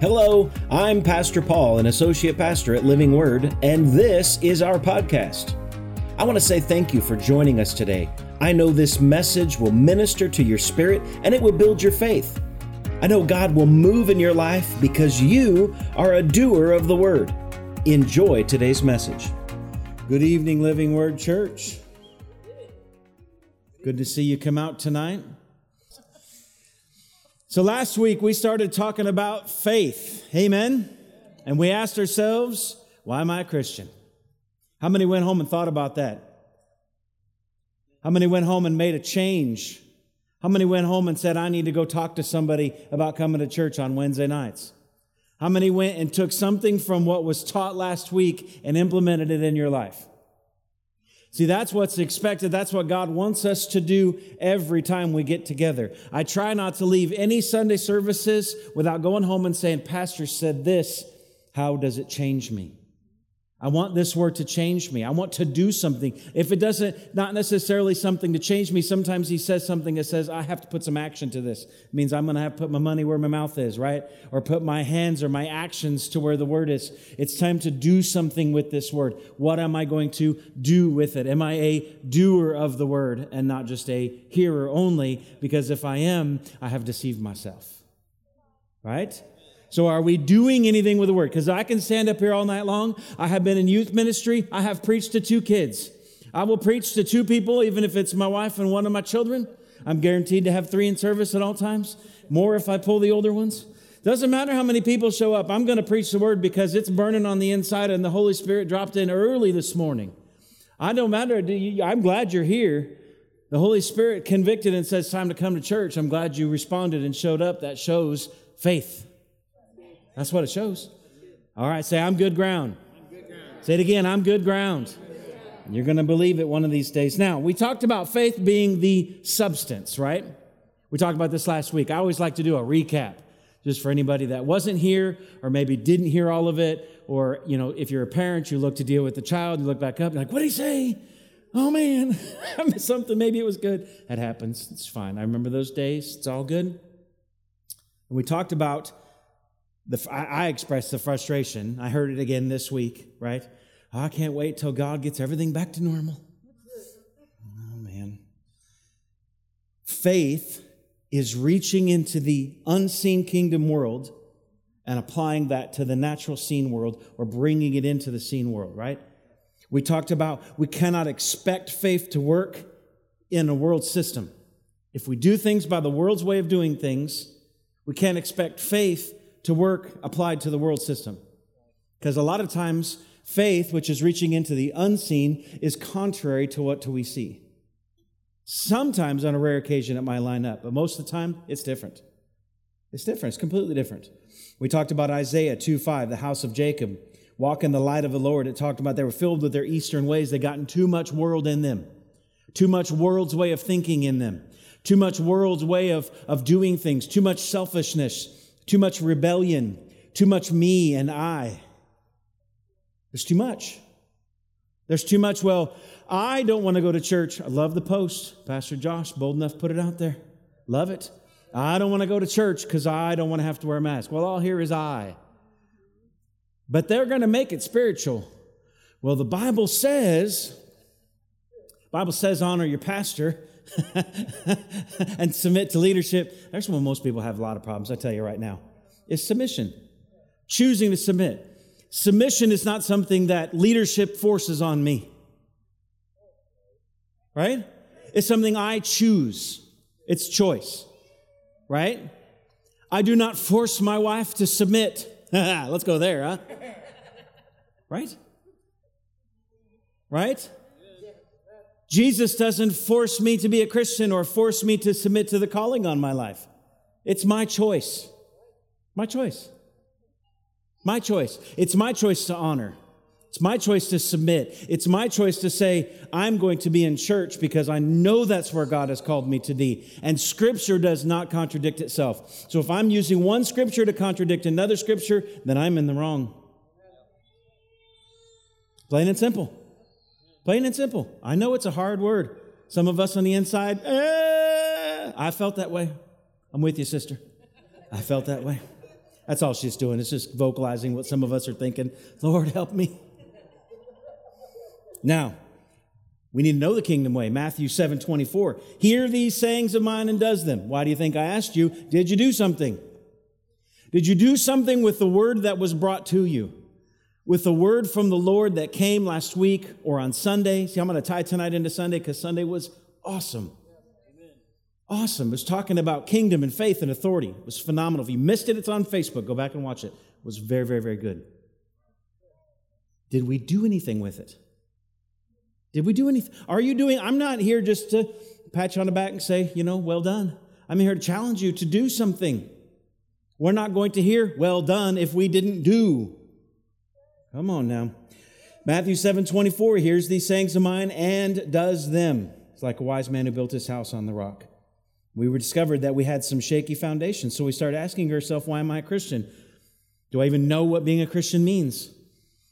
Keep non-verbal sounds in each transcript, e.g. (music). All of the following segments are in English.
Hello, I'm Pastor Paul, an associate pastor at Living Word, and this is our podcast. I want to say thank you for joining us today. I know this message will minister to your spirit and it will build your faith. I know God will move in your life because you are a doer of the word. Enjoy today's message. Good evening, Living Word Church. Good to see you come out tonight. So last week we started talking about faith. Amen. And we asked ourselves, why am I a Christian? How many went home and thought about that? How many went home and made a change? How many went home and said, I need to go talk to somebody about coming to church on Wednesday nights? How many went and took something from what was taught last week and implemented it in your life? See, that's what's expected. That's what God wants us to do every time we get together. I try not to leave any Sunday services without going home and saying, Pastor said this. How does it change me? I want this word to change me. I want to do something. If it doesn't, not necessarily something to change me, sometimes he says something that says, I have to put some action to this. It means I'm going to have to put my money where my mouth is, right? Or put my hands or my actions to where the word is. It's time to do something with this word. What am I going to do with it? Am I a doer of the word and not just a hearer only? Because if I am, I have deceived myself, right? So, are we doing anything with the word? Because I can stand up here all night long. I have been in youth ministry. I have preached to two kids. I will preach to two people, even if it's my wife and one of my children. I'm guaranteed to have three in service at all times, more if I pull the older ones. Doesn't matter how many people show up, I'm going to preach the word because it's burning on the inside and the Holy Spirit dropped in early this morning. I don't matter. I'm glad you're here. The Holy Spirit convicted and says, Time to come to church. I'm glad you responded and showed up. That shows faith. That's what it shows. All right, say, I'm good ground. I'm good ground. Say it again, I'm good ground. You're going to believe it one of these days. Now, we talked about faith being the substance, right? We talked about this last week. I always like to do a recap just for anybody that wasn't here or maybe didn't hear all of it. Or, you know, if you're a parent, you look to deal with the child, you look back up, you're like, what did he say? Oh man, (laughs) I missed something. Maybe it was good. That happens. It's fine. I remember those days. It's all good. And we talked about the, I, I expressed the frustration. I heard it again this week, right? Oh, I can't wait till God gets everything back to normal. Oh, man. Faith is reaching into the unseen kingdom world and applying that to the natural seen world or bringing it into the seen world, right? We talked about we cannot expect faith to work in a world system. If we do things by the world's way of doing things, we can't expect faith to work applied to the world system. Because a lot of times, faith, which is reaching into the unseen, is contrary to what we see. Sometimes, on a rare occasion, it might line up, but most of the time, it's different. It's different. It's completely different. We talked about Isaiah 2 5, the house of Jacob. Walk in the light of the Lord. It talked about they were filled with their eastern ways. They gotten too much world in them, too much world's way of thinking in them, too much world's way of, of doing things, too much selfishness, too much rebellion, too much me and I. There's too much. There's too much. Well, I don't want to go to church. I love the post. Pastor Josh, bold enough put it out there. Love it. I don't want to go to church because I don't want to have to wear a mask. Well, all here is I. But they're going to make it spiritual. Well, the Bible says, Bible says honor your pastor. (laughs) and submit to leadership. That's when most people have a lot of problems, I tell you right now. Is submission. Choosing to submit. Submission is not something that leadership forces on me. Right? It's something I choose. It's choice. Right? I do not force my wife to submit. (laughs) Let's go there, huh? Right? Right? Jesus doesn't force me to be a Christian or force me to submit to the calling on my life. It's my choice. My choice. My choice. It's my choice to honor. It's my choice to submit. It's my choice to say, I'm going to be in church because I know that's where God has called me to be. And scripture does not contradict itself. So if I'm using one scripture to contradict another scripture, then I'm in the wrong. Plain and simple. Plain and simple. I know it's a hard word. Some of us on the inside, eh, I felt that way. I'm with you, sister. I felt that way. That's all she's doing. It's just vocalizing what some of us are thinking. Lord, help me. Now, we need to know the kingdom way. Matthew 7 24. Hear these sayings of mine and does them. Why do you think I asked you? Did you do something? Did you do something with the word that was brought to you? With the word from the Lord that came last week or on Sunday? See, I'm going to tie tonight into Sunday because Sunday was awesome. Awesome. It was talking about kingdom and faith and authority. It was phenomenal. If you missed it, it's on Facebook. Go back and watch it. It was very, very, very good. Did we do anything with it? Did we do anything? Are you doing? I'm not here just to pat you on the back and say, you know, well done. I'm here to challenge you to do something. We're not going to hear, well done, if we didn't do. Come on now. Matthew 7 24, hears these sayings of mine and does them. It's like a wise man who built his house on the rock. We were discovered that we had some shaky foundations. So we started asking ourselves, why am I a Christian? Do I even know what being a Christian means?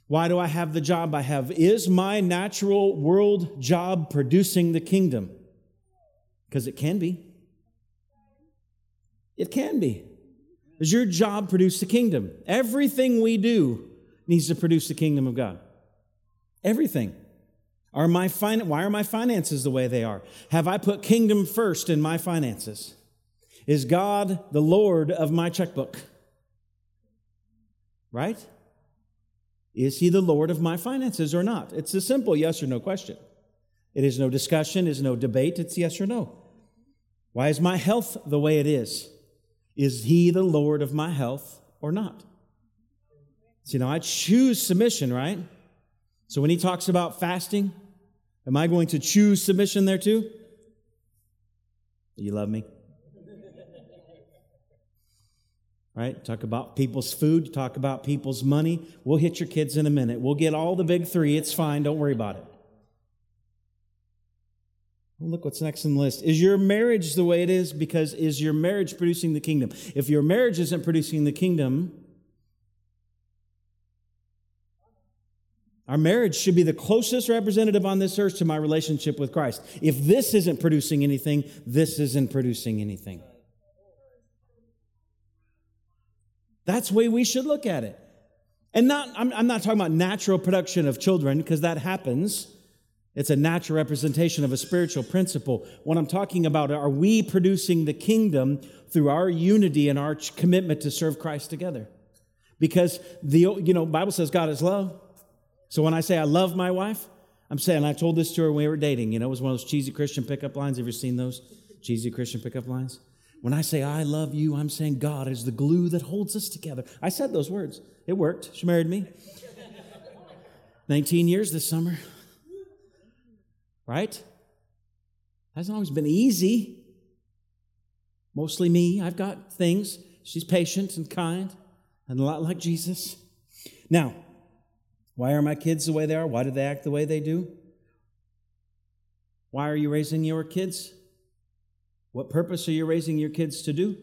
Why do I have the job I have? Is my natural world job producing the kingdom? Because it can be. It can be. Does your job produce the kingdom? Everything we do needs to produce the kingdom of God. Everything. Are my fin- why are my finances the way they are? Have I put kingdom first in my finances? Is God the Lord of my checkbook? Right? Is he the Lord of my finances or not? It's a simple yes or no question. It is no discussion, is no debate, it's yes or no. Why is my health the way it is? Is he the Lord of my health or not? See, now I choose submission, right? So when he talks about fasting, am I going to choose submission there too? You love me? right? Talk about people's food, talk about people's money. We'll hit your kids in a minute. We'll get all the big three. It's fine. Don't worry about it. Well, look what's next in the list. Is your marriage the way it is because is your marriage producing the kingdom? If your marriage isn't producing the kingdom, Our marriage should be the closest representative on this earth to my relationship with Christ. If this isn't producing anything, this isn't producing anything. That's way we should look at it. And not, I'm, I'm not talking about natural production of children, because that happens. It's a natural representation of a spiritual principle. What I'm talking about are we producing the kingdom through our unity and our commitment to serve Christ together? Because the you know Bible says God is love. So when I say I love my wife, I'm saying I told this to her when we were dating. You know, it was one of those cheesy Christian pickup lines. Have you seen those cheesy Christian pickup lines? When I say I love you, I'm saying God is the glue that holds us together. I said those words. It worked. She married me. (laughs) 19 years this summer. Right? Hasn't always been easy. Mostly me. I've got things. She's patient and kind and a lot like Jesus. Now, why are my kids the way they are? Why do they act the way they do? Why are you raising your kids? What purpose are you raising your kids to do?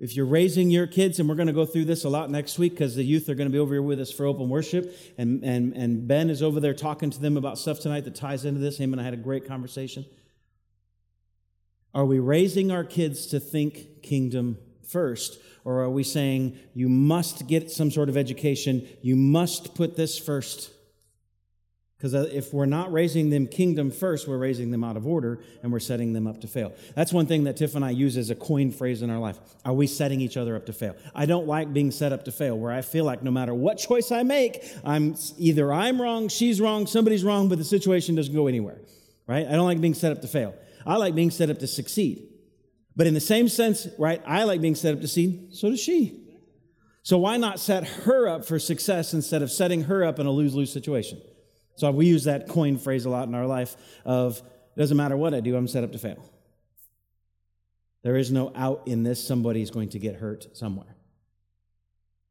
If you're raising your kids, and we're going to go through this a lot next week because the youth are going to be over here with us for open worship, and, and, and Ben is over there talking to them about stuff tonight that ties into this. Him and I had a great conversation. Are we raising our kids to think kingdom first? Or are we saying you must get some sort of education, you must put this first? Because uh, if we're not raising them kingdom first, we're raising them out of order and we're setting them up to fail. That's one thing that Tiff and I use as a coin phrase in our life. Are we setting each other up to fail? I don't like being set up to fail, where I feel like no matter what choice I make, I'm either I'm wrong, she's wrong, somebody's wrong, but the situation doesn't go anywhere. Right? I don't like being set up to fail. I like being set up to succeed. But in the same sense, right, I like being set up to succeed, so does she. So why not set her up for success instead of setting her up in a lose lose situation? So we use that coin phrase a lot in our life of it doesn't matter what I do, I'm set up to fail. There is no out in this. Somebody's going to get hurt somewhere.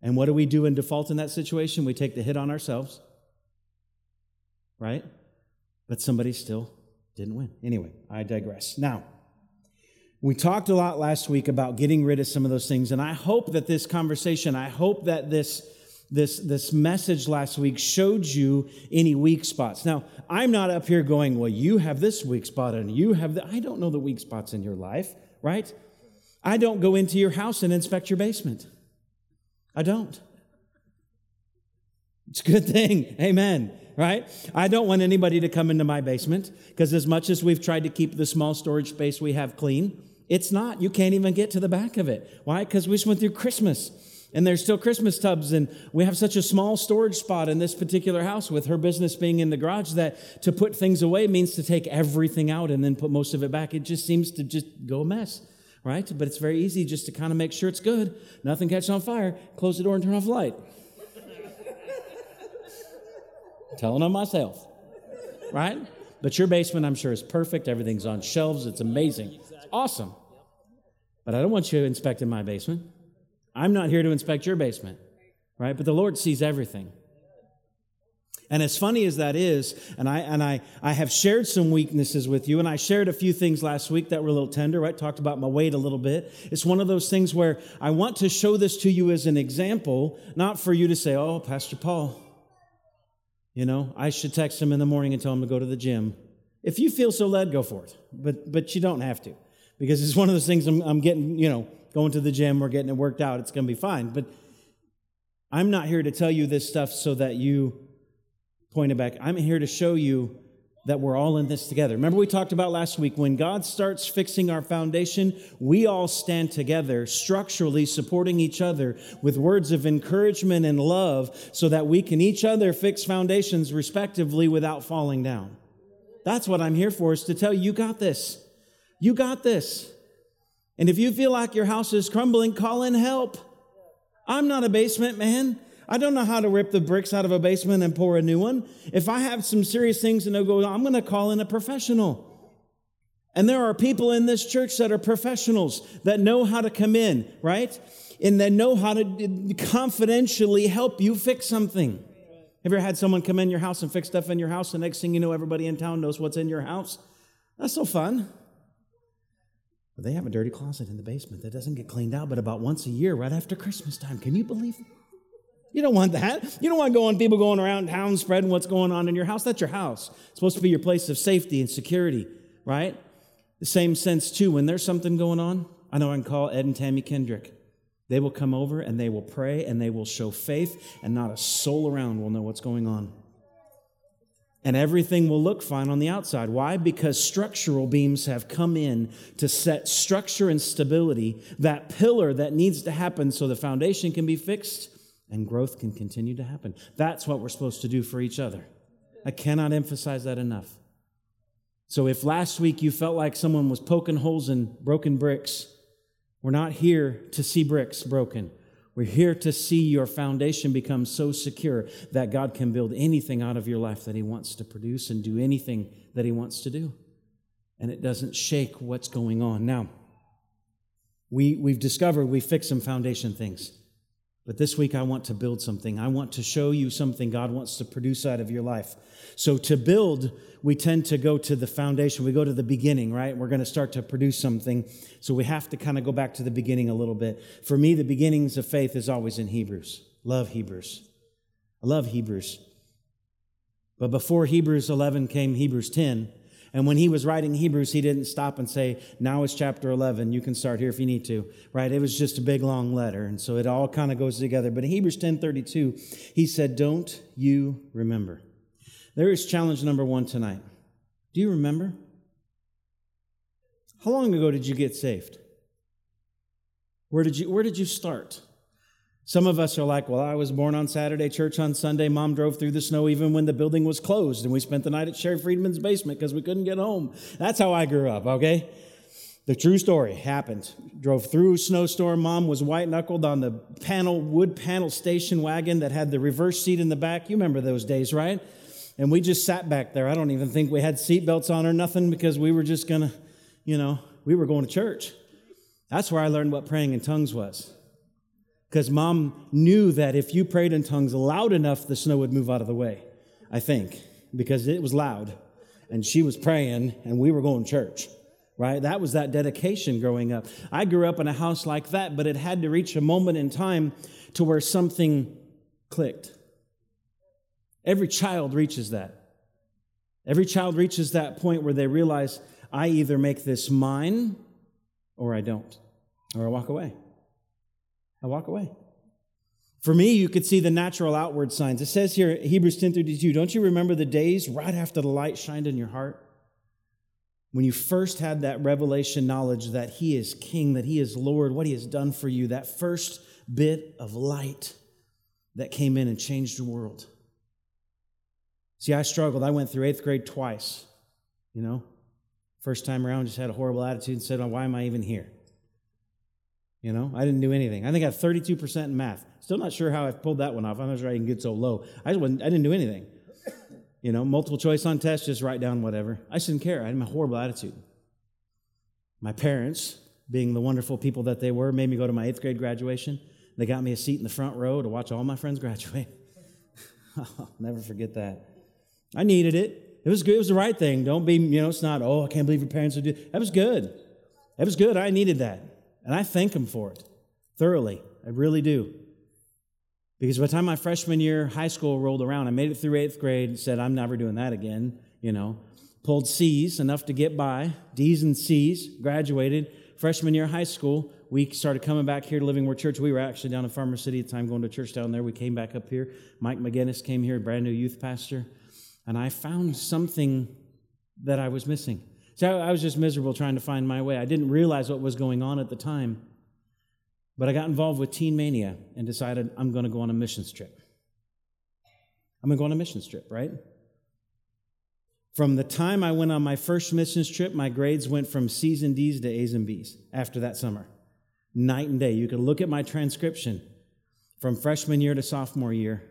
And what do we do in default in that situation? We take the hit on ourselves, right? But somebody still didn't win. Anyway, I digress. Now, we talked a lot last week about getting rid of some of those things, and I hope that this conversation, I hope that this this, this message last week showed you any weak spots. Now, I'm not up here going, well, you have this weak spot and you have that. I don't know the weak spots in your life, right? I don't go into your house and inspect your basement. I don't. It's a good thing. Amen. Right? I don't want anybody to come into my basement because, as much as we've tried to keep the small storage space we have clean, it's not. You can't even get to the back of it. Why? Because we just went through Christmas and there's still Christmas tubs, and we have such a small storage spot in this particular house with her business being in the garage that to put things away means to take everything out and then put most of it back. It just seems to just go a mess, right? But it's very easy just to kind of make sure it's good, nothing catches on fire, close the door and turn off the light. (laughs) Telling on myself, right? But your basement, I'm sure, is perfect. Everything's on shelves. It's amazing. It's awesome. But I don't want you inspecting my basement. I'm not here to inspect your basement, right? But the Lord sees everything. And as funny as that is, and I and I I have shared some weaknesses with you, and I shared a few things last week that were a little tender, right? Talked about my weight a little bit. It's one of those things where I want to show this to you as an example, not for you to say, "Oh, Pastor Paul, you know, I should text him in the morning and tell him to go to the gym." If you feel so led, go for it. But but you don't have to, because it's one of those things I'm, I'm getting, you know, going to the gym, we're getting it worked out, it's going to be fine. But I'm not here to tell you this stuff so that you point it back. I'm here to show you that we're all in this together. Remember, we talked about last week when God starts fixing our foundation, we all stand together, structurally supporting each other with words of encouragement and love so that we can each other fix foundations respectively without falling down. That's what I'm here for, is to tell you, you got this. You got this. And if you feel like your house is crumbling, call in help. I'm not a basement man. I don't know how to rip the bricks out of a basement and pour a new one. If I have some serious things to know, go, I'm going to call in a professional. And there are people in this church that are professionals that know how to come in, right? And that know how to confidentially help you fix something. Have you ever had someone come in your house and fix stuff in your house? The next thing you know, everybody in town knows what's in your house. That's so fun. They have a dirty closet in the basement that doesn't get cleaned out but about once a year, right after Christmas time. Can you believe it? You don't want that. You don't want going people going around town spreading what's going on in your house. That's your house. It's supposed to be your place of safety and security, right? The same sense too. When there's something going on, I know I can call Ed and Tammy Kendrick. They will come over and they will pray and they will show faith, and not a soul around will know what's going on and everything will look fine on the outside. Why? Because structural beams have come in to set structure and stability, that pillar that needs to happen so the foundation can be fixed and growth can continue to happen. That's what we're supposed to do for each other. I cannot emphasize that enough. So if last week you felt like someone was poking holes in broken bricks, we're not here to see bricks broken. We're here to see your foundation become so secure that God can build anything out of your life that He wants to produce and do anything that He wants to do. And it doesn't shake what's going on. Now, we, we've discovered we fix some foundation things. But this week, I want to build something. I want to show you something God wants to produce out of your life. So, to build, we tend to go to the foundation. We go to the beginning, right? We're going to start to produce something. So, we have to kind of go back to the beginning a little bit. For me, the beginnings of faith is always in Hebrews. Love Hebrews. I love Hebrews. But before Hebrews 11 came Hebrews 10, and when he was writing Hebrews, he didn't stop and say, Now is chapter 11. You can start here if you need to, right? It was just a big long letter. And so it all kind of goes together. But in Hebrews 10 32, he said, Don't you remember? There is challenge number one tonight. Do you remember? How long ago did you get saved? Where did you, where did you start? Some of us are like, well, I was born on Saturday, church on Sunday. Mom drove through the snow even when the building was closed, and we spent the night at Sherry Friedman's basement because we couldn't get home. That's how I grew up, okay? The true story happened. Drove through snowstorm. Mom was white knuckled on the panel, wood panel station wagon that had the reverse seat in the back. You remember those days, right? And we just sat back there. I don't even think we had seatbelts on or nothing because we were just gonna, you know, we were going to church. That's where I learned what praying in tongues was. Because mom knew that if you prayed in tongues loud enough, the snow would move out of the way, I think, because it was loud. And she was praying, and we were going to church, right? That was that dedication growing up. I grew up in a house like that, but it had to reach a moment in time to where something clicked. Every child reaches that. Every child reaches that point where they realize, I either make this mine or I don't, or I walk away. I walk away. For me, you could see the natural outward signs. It says here, Hebrews 10 32, don't you remember the days right after the light shined in your heart? When you first had that revelation knowledge that He is King, that He is Lord, what He has done for you, that first bit of light that came in and changed the world. See, I struggled. I went through eighth grade twice, you know. First time around, just had a horrible attitude and said, oh, Why am I even here? You know, I didn't do anything. I think I got 32% in math. Still not sure how I pulled that one off. I'm not sure I can get so low. I, just wasn't, I didn't do anything. You know, multiple choice on tests, just write down whatever. I shouldn't care. I had a horrible attitude. My parents, being the wonderful people that they were, made me go to my eighth grade graduation. They got me a seat in the front row to watch all my friends (laughs) graduate. I'll never forget that. I needed it. It was good. It was the right thing. Don't be, you know, it's not, oh, I can't believe your parents would do That was good. That was good. I needed that. And I thank him for it thoroughly. I really do. Because by the time my freshman year high school rolled around, I made it through eighth grade, and said, I'm never doing that again, you know. Pulled C's, enough to get by, D's and C's, graduated. Freshman year high school, we started coming back here to Living Word Church. We were actually down in Farmer City at the time, going to church down there. We came back up here. Mike McGinnis came here, brand new youth pastor. And I found something that I was missing. So I was just miserable trying to find my way. I didn't realize what was going on at the time. But I got involved with Teen Mania and decided I'm going to go on a missions trip. I'm going to go on a missions trip, right? From the time I went on my first missions trip, my grades went from C's and D's to A's and B's after that summer. Night and day. You can look at my transcription from freshman year to sophomore year,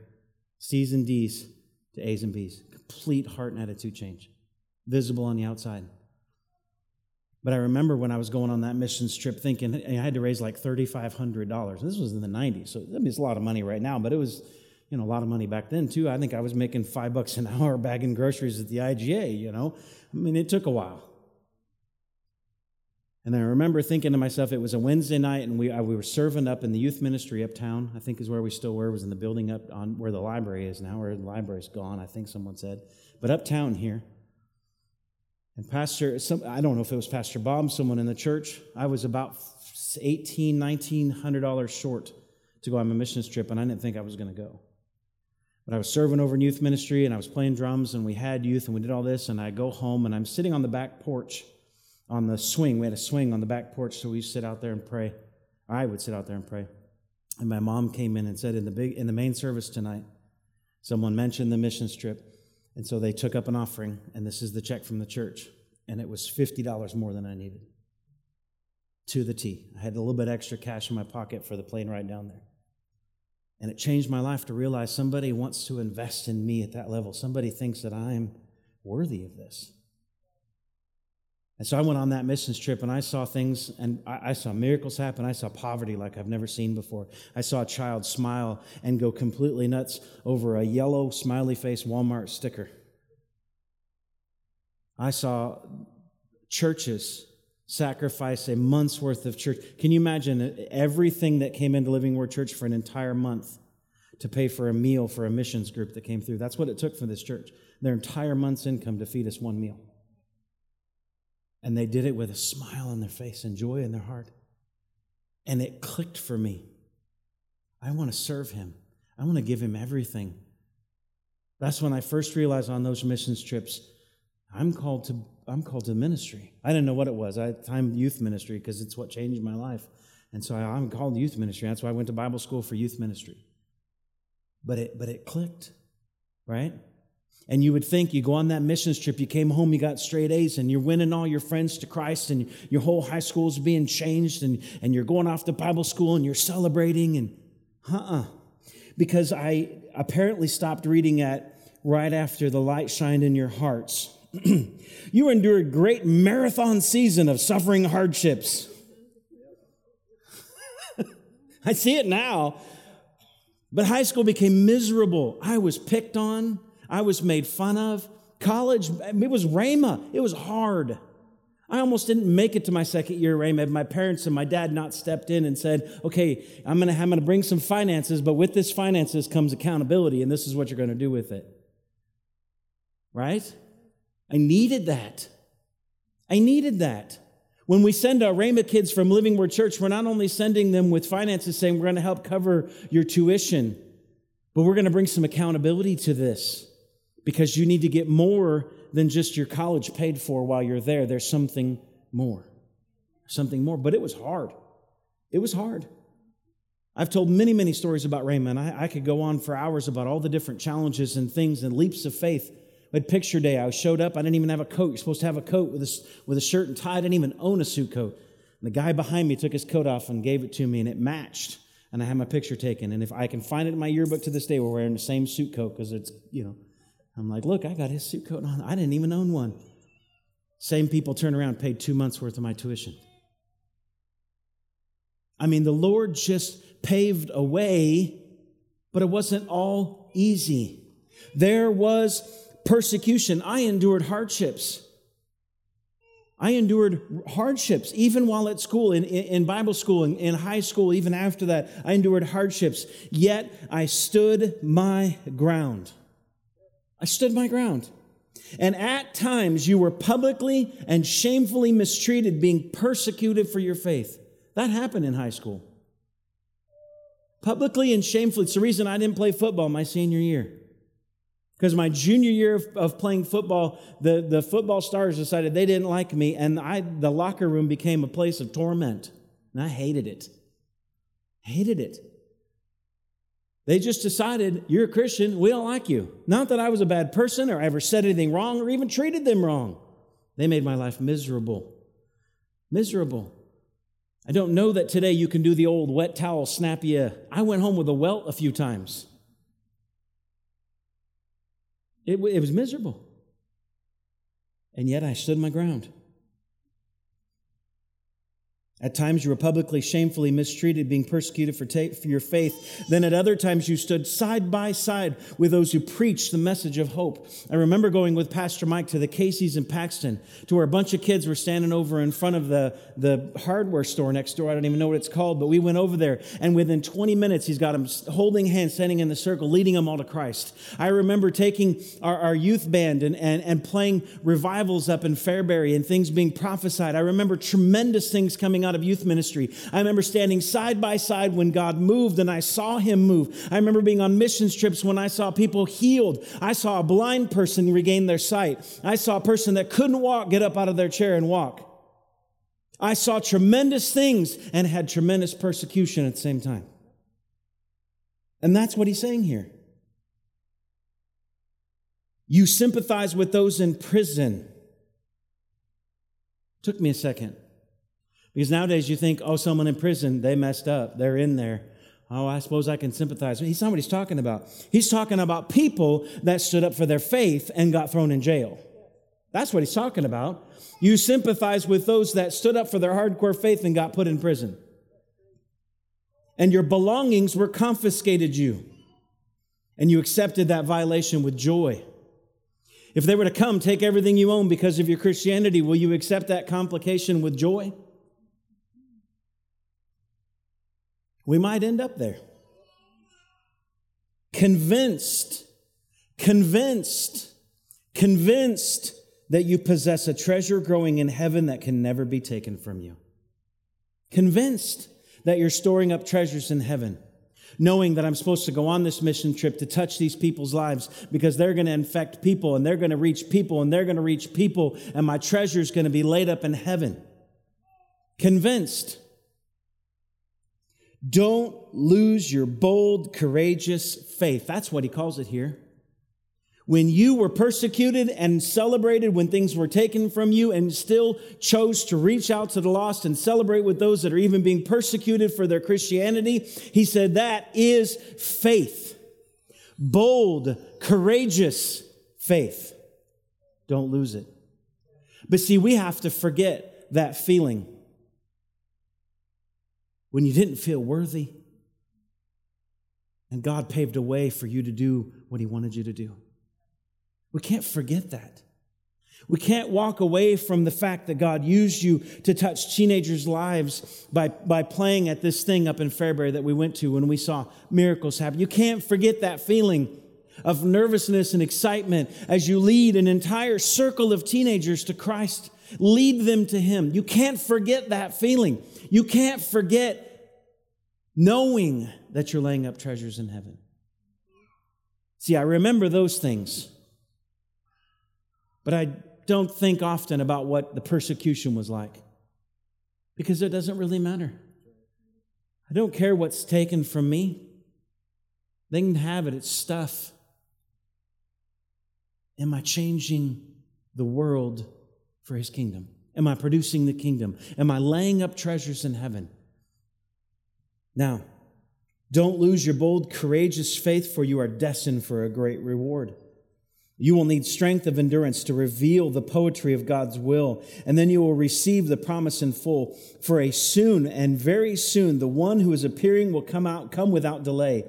C's and D's to A's and B's. Complete heart and attitude change, visible on the outside. But I remember when I was going on that missions trip thinking I had to raise like $3,500. This was in the 90s, so I mean, it's a lot of money right now, but it was, you know, a lot of money back then too. I think I was making five bucks an (laughs) hour bagging groceries at the IGA, you know. I mean, it took a while. And I remember thinking to myself, it was a Wednesday night, and we, uh, we were serving up in the youth ministry uptown. I think is where we still were. Was in the building up on where the library is now, where the library's gone. I think someone said, but uptown here. And Pastor, some, I don't know if it was Pastor Bob, someone in the church, I was about 18, 1900 dollars short to go on my missions trip, and I didn't think I was going to go. But I was serving over in youth ministry, and I was playing drums, and we had youth, and we did all this, and I go home, and I'm sitting on the back porch on the swing. We had a swing on the back porch, so we sit out there and pray. I would sit out there and pray. And my mom came in and said, in the big in the main service tonight, someone mentioned the missions trip. And so they took up an offering, and this is the check from the church. And it was $50 more than I needed to the T. I had a little bit extra cash in my pocket for the plane ride down there. And it changed my life to realize somebody wants to invest in me at that level. Somebody thinks that I'm worthy of this. And so I went on that missions trip and I saw things and I, saw miracles happen. I saw poverty like I've never seen before. I saw a child smile and go completely nuts over a yellow smiley face Walmart sticker. I saw churches sacrifice a month's worth of church. Can you imagine everything that came into Living Word Church for an entire month to pay for a meal for a missions group that came through? That's what it took for this church. Their entire month's income to feed us one meal. And they did it with a smile on their face and joy in their heart. And it clicked for me. I want to serve him. I want to give him everything. That's when I first realized on those missions trips, I'm called to I'm called to ministry. I didn't know what it was. I time youth ministry because it's what changed my life. And so I, I'm called youth ministry. That's why I went to Bible school for youth ministry. But it but it clicked, right? And you would think you go on that missions trip, you came home, you got straight A's, and you're winning all your friends to Christ, and your whole high school is being changed, and, and you're going off to Bible school and you're celebrating, and uh uh-uh. uh. Because I apparently stopped reading at right after the light shined in your hearts. (clears throat) you endured great marathon season of suffering hardships. (laughs) I see it now. But high school became miserable. I was picked on. I was made fun of. College, it was Rhema. It was hard. I almost didn't make it to my second year Rhema. My parents and my dad not stepped in and said, okay, I'm to I'm to bring some finances, but with this finances comes accountability, and this is what you're to do with it. Right? I needed that. I needed that. When we send our Rhema kids from Living Word Church, we're not only sending them with finances saying we're going to help cover your tuition, but we're going to bring some accountability to this because you need to get more than just your college paid for while you're there. There's something more. Something more. But it was hard. It was hard. I've told many, many stories about Rhema. I, I, could go on for hours about all the different challenges and things and leaps of faith we had picture day. I showed up. I didn't even have a coat. You're supposed to have a coat with a, with a shirt and tie. I didn't even own a suit coat. And the guy behind me took his coat off and gave it to me, and it matched. And I had my picture taken. And if I can find it in my yearbook to this day, we're wearing the same suit coat because it's, you know, I'm like, look, I got his suit coat on. I didn't even own one. Same people turn around, paid two months worth of my tuition. I mean, the Lord just paved a way, but it wasn't all easy. There was persecution. I endured hardships. I endured hardships even while at school, in, in Bible school, in, in high school, even after that. I endured hardships. Yet I stood my ground. I stood my ground. And at times you were publicly and shamefully mistreated, being persecuted for your faith. That happened in high school. Publicly and shamefully. It's the reason I didn't play football my senior year. Because my junior year of, of, playing football, the, the football stars decided they didn't like me, and I, the locker room became a place of torment. And I hated it. Hated it. They just decided, you're a Christian, we don't like you. Not that I was a bad person or ever said anything wrong or even treated them wrong. They made my life miserable. Miserable. I don't know that today you can do the old wet towel snap you. I went home with a welt a few times. It, it was miserable. And yet I stood my ground. At times you were publicly, shamefully mistreated, being persecuted for, ta- for, your faith. Then at other times you stood side by side with those who preached the message of hope. I remember going with Pastor Mike to the Casey's in Paxton, to where a bunch of kids were standing over in front of the, the hardware store next door. I don't even know what it's called, but we went over there, and within 20 minutes, he's got them holding hands, standing in the circle, leading them all to Christ. I remember taking our, our youth band and, and, and playing revivals up in Fairbury and things being prophesied. I remember tremendous things coming out of youth ministry. I remember standing side by side when God moved and I saw him move. I remember being on missions trips when I saw people healed. I saw a blind person regain their sight. I saw a person that couldn't walk get up out of their chair and walk. I saw tremendous things and had tremendous persecution at the same time. And that's what he's saying here. You sympathize with those in prison. Took me a second. Because nowadays you think, oh, someone in prison, they messed up, they're in there. Oh, I suppose I can sympathize. He's not what he's talking about. He's talking about people that stood up for their faith and got thrown in jail. That's what he's talking about. You sympathize with those that stood up for their hardcore faith and got put in prison. And your belongings were confiscated you. And you accepted that violation with joy. If they were to come take everything you own because of your Christianity, will you accept that complication with joy? We might end up there. Convinced, convinced, convinced that you possess a treasure growing in heaven that can never be taken from you. Convinced that you're storing up treasures in heaven knowing that I'm supposed to go on this mission trip to touch these people's lives because they're going to infect people and they're going to reach people and they're going to reach people and my treasure is going to be laid up in heaven. Convinced don't lose your bold, courageous faith. That's what he calls it here. When you were persecuted and celebrated when things were taken from you and still chose to reach out to the lost and celebrate with those that are even being persecuted for their Christianity, he said that is faith. Bold, courageous faith. Don't lose it. But see, we have to forget that feeling when you didn't feel worthy. And God paved a way for you to do what He wanted you to do. We can't forget that. We can't walk away from the fact that God used you to touch teenagers' lives by, by playing at this thing up in Fairbury that we went to when we saw miracles happen. You can't forget that feeling of nervousness and excitement as you lead an entire circle of teenagers to Christ Lead them to Him. You can't forget that feeling. You can't forget knowing that you're laying up treasures in heaven. See, I remember those things, but I don't think often about what the persecution was like because it doesn't really matter. I don't care what's taken from me. They can have it, it's stuff. Am I changing the world for his kingdom? Am I producing the kingdom? Am I laying up treasures in heaven? Now, don't lose your bold, courageous faith, for you are destined for a great reward. You will need strength of endurance to reveal the poetry of God's will, and then you will receive the promise in full. For a soon and very soon, the one who is appearing will come out, come without delay.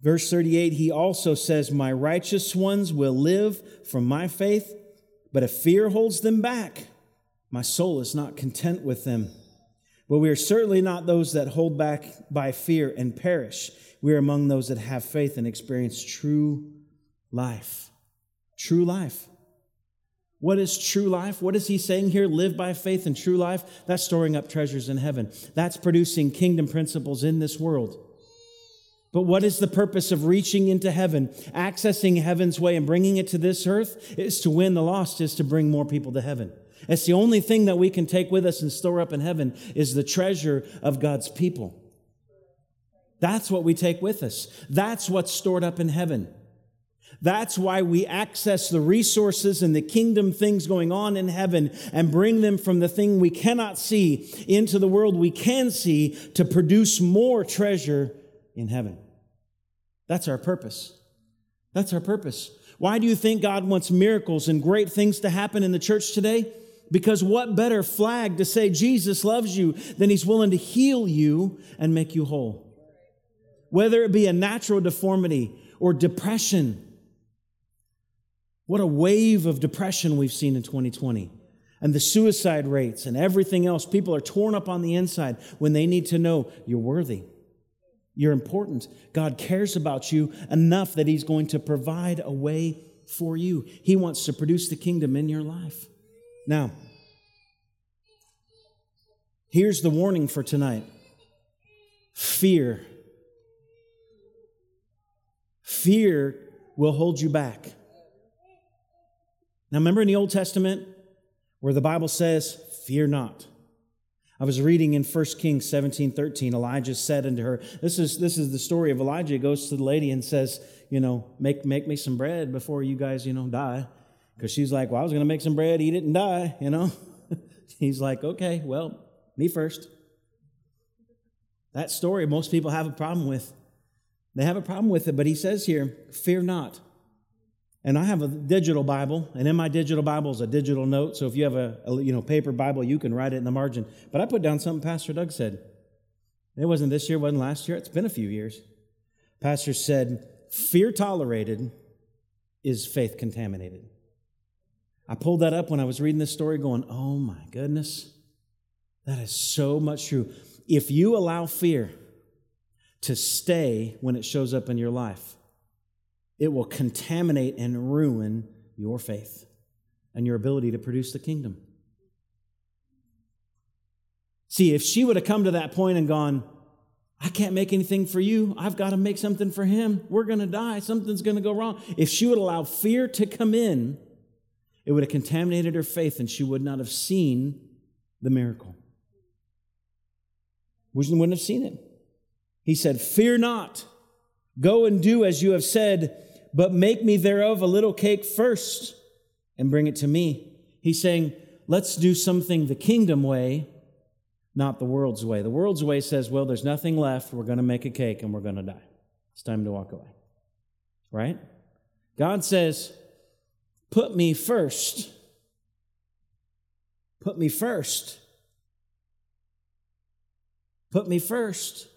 Verse 38, he also says, My righteous ones will live from my faith, but if fear holds them back, my soul is not content with them. But we are certainly not those that hold back by fear and perish. We are among those that have faith and experience true life. True life. What is true life? What is he saying here? Live by faith and true life. That's storing up treasures in heaven. That's producing kingdom principles in this world. But what is the purpose of reaching into heaven, accessing heaven's way, and bringing it to this earth? Is to win the lost, is to bring more people to heaven. It's the only thing that we can take with us and store up in heaven is the treasure of God's people. That's what we take with us. That's what's stored up in heaven. That's why we access the resources and the kingdom things going on in heaven and bring them from the thing we cannot see into the world we can see to produce more treasure in heaven. That's our purpose. That's our purpose. Why do you think God wants miracles and great things to happen in the church today? Because what better flag to say Jesus loves you than he's willing to heal you and make you whole? Whether it be a natural deformity or depression what a wave of depression we've seen in 2020. And the suicide rates and everything else. People are torn up on the inside when they need to know you're worthy. You're important. God cares about you enough that He's going to provide a way for you. He wants to produce the kingdom in your life. Now, here's the warning for tonight fear. Fear will hold you back. Now, remember in the Old Testament where the Bible says, Fear not. I was reading in 1 Kings 17 13. Elijah said unto her, This is, this is the story of Elijah. He goes to the lady and says, You know, make, make me some bread before you guys, you know, die. Because she's like, Well, I was going to make some bread, eat it, and die, you know. (laughs) He's like, Okay, well, me first. That story most people have a problem with. They have a problem with it, but he says here, Fear not. And I have a digital Bible, and in my digital Bible is a digital note. So if you have a, a, you know paper Bible, you can write it in the margin. But I put down something Pastor Doug said. It wasn't this year, wasn't last year. It's been a few years. Pastor said, "Fear tolerated is faith contaminated." I pulled that up when I was reading this story, going, "Oh my goodness, that is so much true." If you allow fear to stay when it shows up in your life, it will contaminate and ruin your faith and your ability to produce the kingdom. See, if she would have come to that point and gone, I can't make anything for you. I've got to make something for him. We're going to die. Something's going to go wrong. If she would allow fear to come in, it would have contaminated her faith and she would not have seen the miracle. We wouldn't have seen it. He said, Fear not. Go and do as you have said but make me thereof a little cake first and bring it to me. He's saying, let's do something the kingdom way, not the world's way. The world's way says, well, there's nothing left. We're going to make a cake and we're going to die. It's time to walk away. Right? God says, put me first. Put me first. Put me first.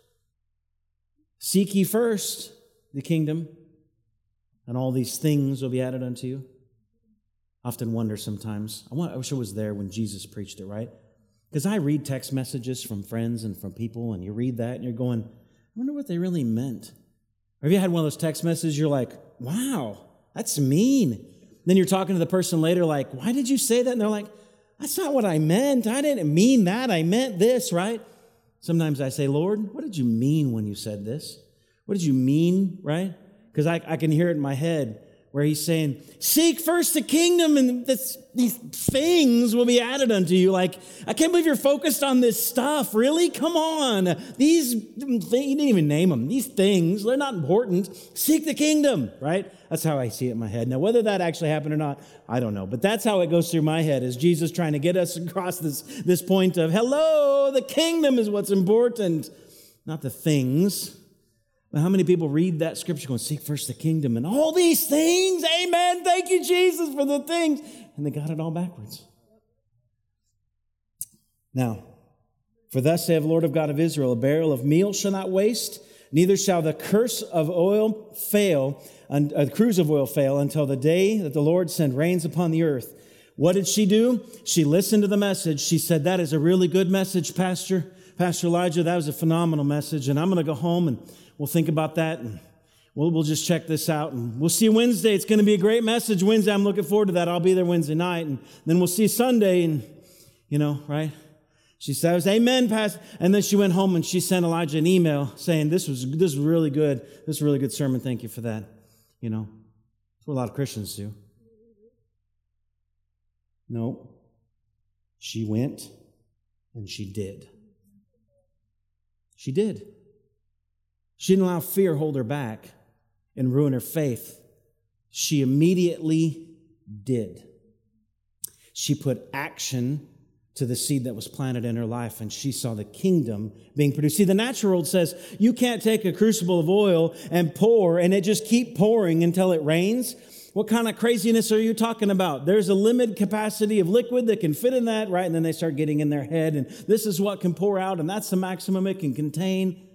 Seek ye first the kingdom and all these things will be added unto you. I often wonder sometimes, I, want, I wish I was there when Jesus preached it, right? Because I read text messages from friends and from people, and you read that and you're going, I wonder what they really meant. Or have you had one of those text messages, you're like, wow, that's mean. Then you're talking to the person later, like, why did you say that? And they're like, That's not what I meant. I didn't mean that. I meant this, right? Sometimes I say, Lord, what did you mean when you said this? What did you mean, right? Because I, I can hear it in my head where he's saying, Seek first the kingdom, and this, these things will be added unto you. Like, I can't believe you're focused on this stuff. Really? Come on. These, things, you didn't even name them. These things, they're not important. Seek the kingdom, right? That's how I see it in my head. Now, whether that actually happened or not, I don't know. But that's how it goes through my head is Jesus trying to get us (laughs) across this, this point of, hello, the kingdom is what's important, not the things. How many people read that scripture going, seek first the kingdom and all these things? Amen. Thank you, Jesus, for the things. And they got it all backwards. Now, for thus saith the Lord of God of Israel, a barrel of meal shall not waste, neither shall the curse of oil fail, and uh, the cruse of oil fail until the day that the Lord send rains upon the earth. What did she do? She listened to the message. She said, That is a really good message, Pastor. Pastor Elijah, that was a phenomenal message. And I'm going to go home and we'll think about that and we'll, we'll just check this out. And we'll see Wednesday. It's going to be a great message Wednesday. I'm looking forward to that. I'll be there Wednesday night. And then we'll see Sunday. And, you know, right? She says, Amen, Pastor. And then she went home and she sent Elijah an email saying, This was this was really good. This is a really good sermon. Thank you for that. You know, that's what a lot of Christians do. No. She went and she did. She did. She didn't allow fear hold her back and ruin her faith. She immediately did. She put action to the seed that was planted in her life, and she saw the kingdom being produced. See, the natural world says you can't take a crucible of oil and pour, and it just keep pouring until it rains. What kind of craziness are you talking about? There's a limited capacity of liquid that can fit in that, right? And then they start getting in their head, and this is what can pour out, and that's the maximum it can contain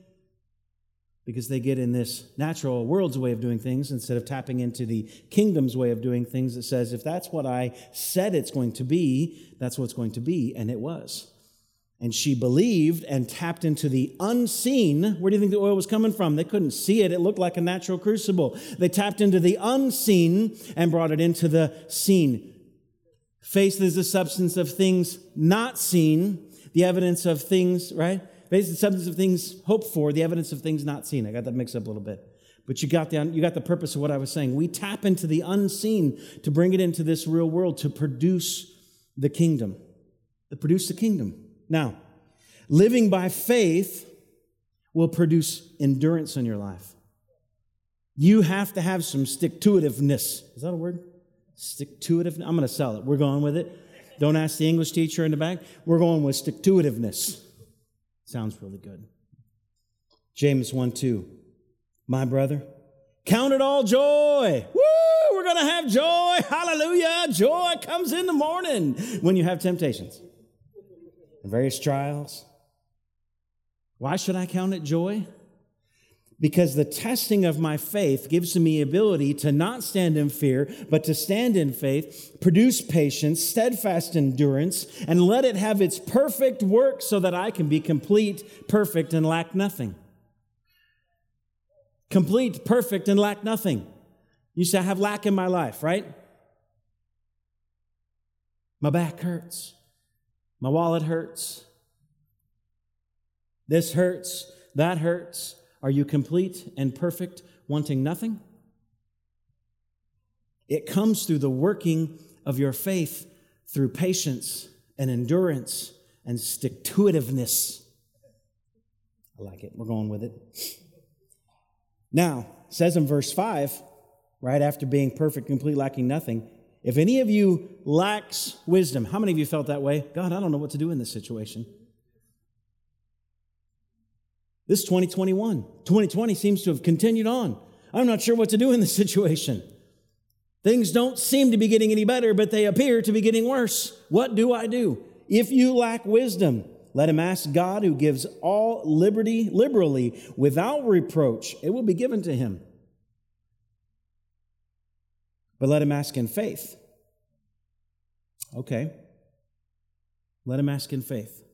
because they get in this natural world's way of doing things instead of tapping into the kingdom's way of doing things that says, if that's what I said it's going to be, that's what it's going to be. And it was. And she believed and tapped into the unseen. Where do you think the oil was coming from? They couldn't see it. It looked like a natural crucible. They tapped into the unseen and brought it into the seen. Faith is the substance of things not seen, the evidence of things, right? Faith is the substance of things hoped for, the evidence of things not seen. I got that mixed up a little bit. But you got, the, you got the purpose of what I was saying. We tap into the unseen to bring it into this real world to produce the kingdom. To produce the kingdom. Now, living by faith will produce endurance in your life. You have to have some stick to itiveness. Is that a word? Stick to itiveness. I'm going to sell it. We're going with it. Don't ask the English teacher in the back. We're going with stick to itiveness. Sounds really good. James 1 2. My brother, count it all joy. Woo! We're going to have joy. Hallelujah. Joy comes in the morning when you have temptations and various trials. Why should I count it joy? Because the testing of my faith gives me ability to not stand in fear, but to stand in faith, produce patience, steadfast endurance, and let it have its perfect work so that I can be complete, perfect, and lack nothing. Complete, perfect, and lack nothing. You say, I have lack in my life, right? My back hurts. My wallet hurts. This hurts. That hurts. Are you complete and perfect, wanting nothing? It comes through the working of your faith through patience and endurance and stick to itiveness. I like it. We're going with it. Now, says in verse 5, right after being perfect, complete, lacking nothing, if any of you lacks wisdom, how many of you felt that way? God, I don't know what to do in this situation. This 2021. 2020 seems to have continued on. I'm not sure what to do in this (laughs) situation. Things don't seem to be getting any better, but they appear to be getting worse. What do I do? If you lack wisdom, let him ask God who gives all liberty liberally without reproach. It will be given to him. But let him ask in faith. Okay. Let him ask in faith.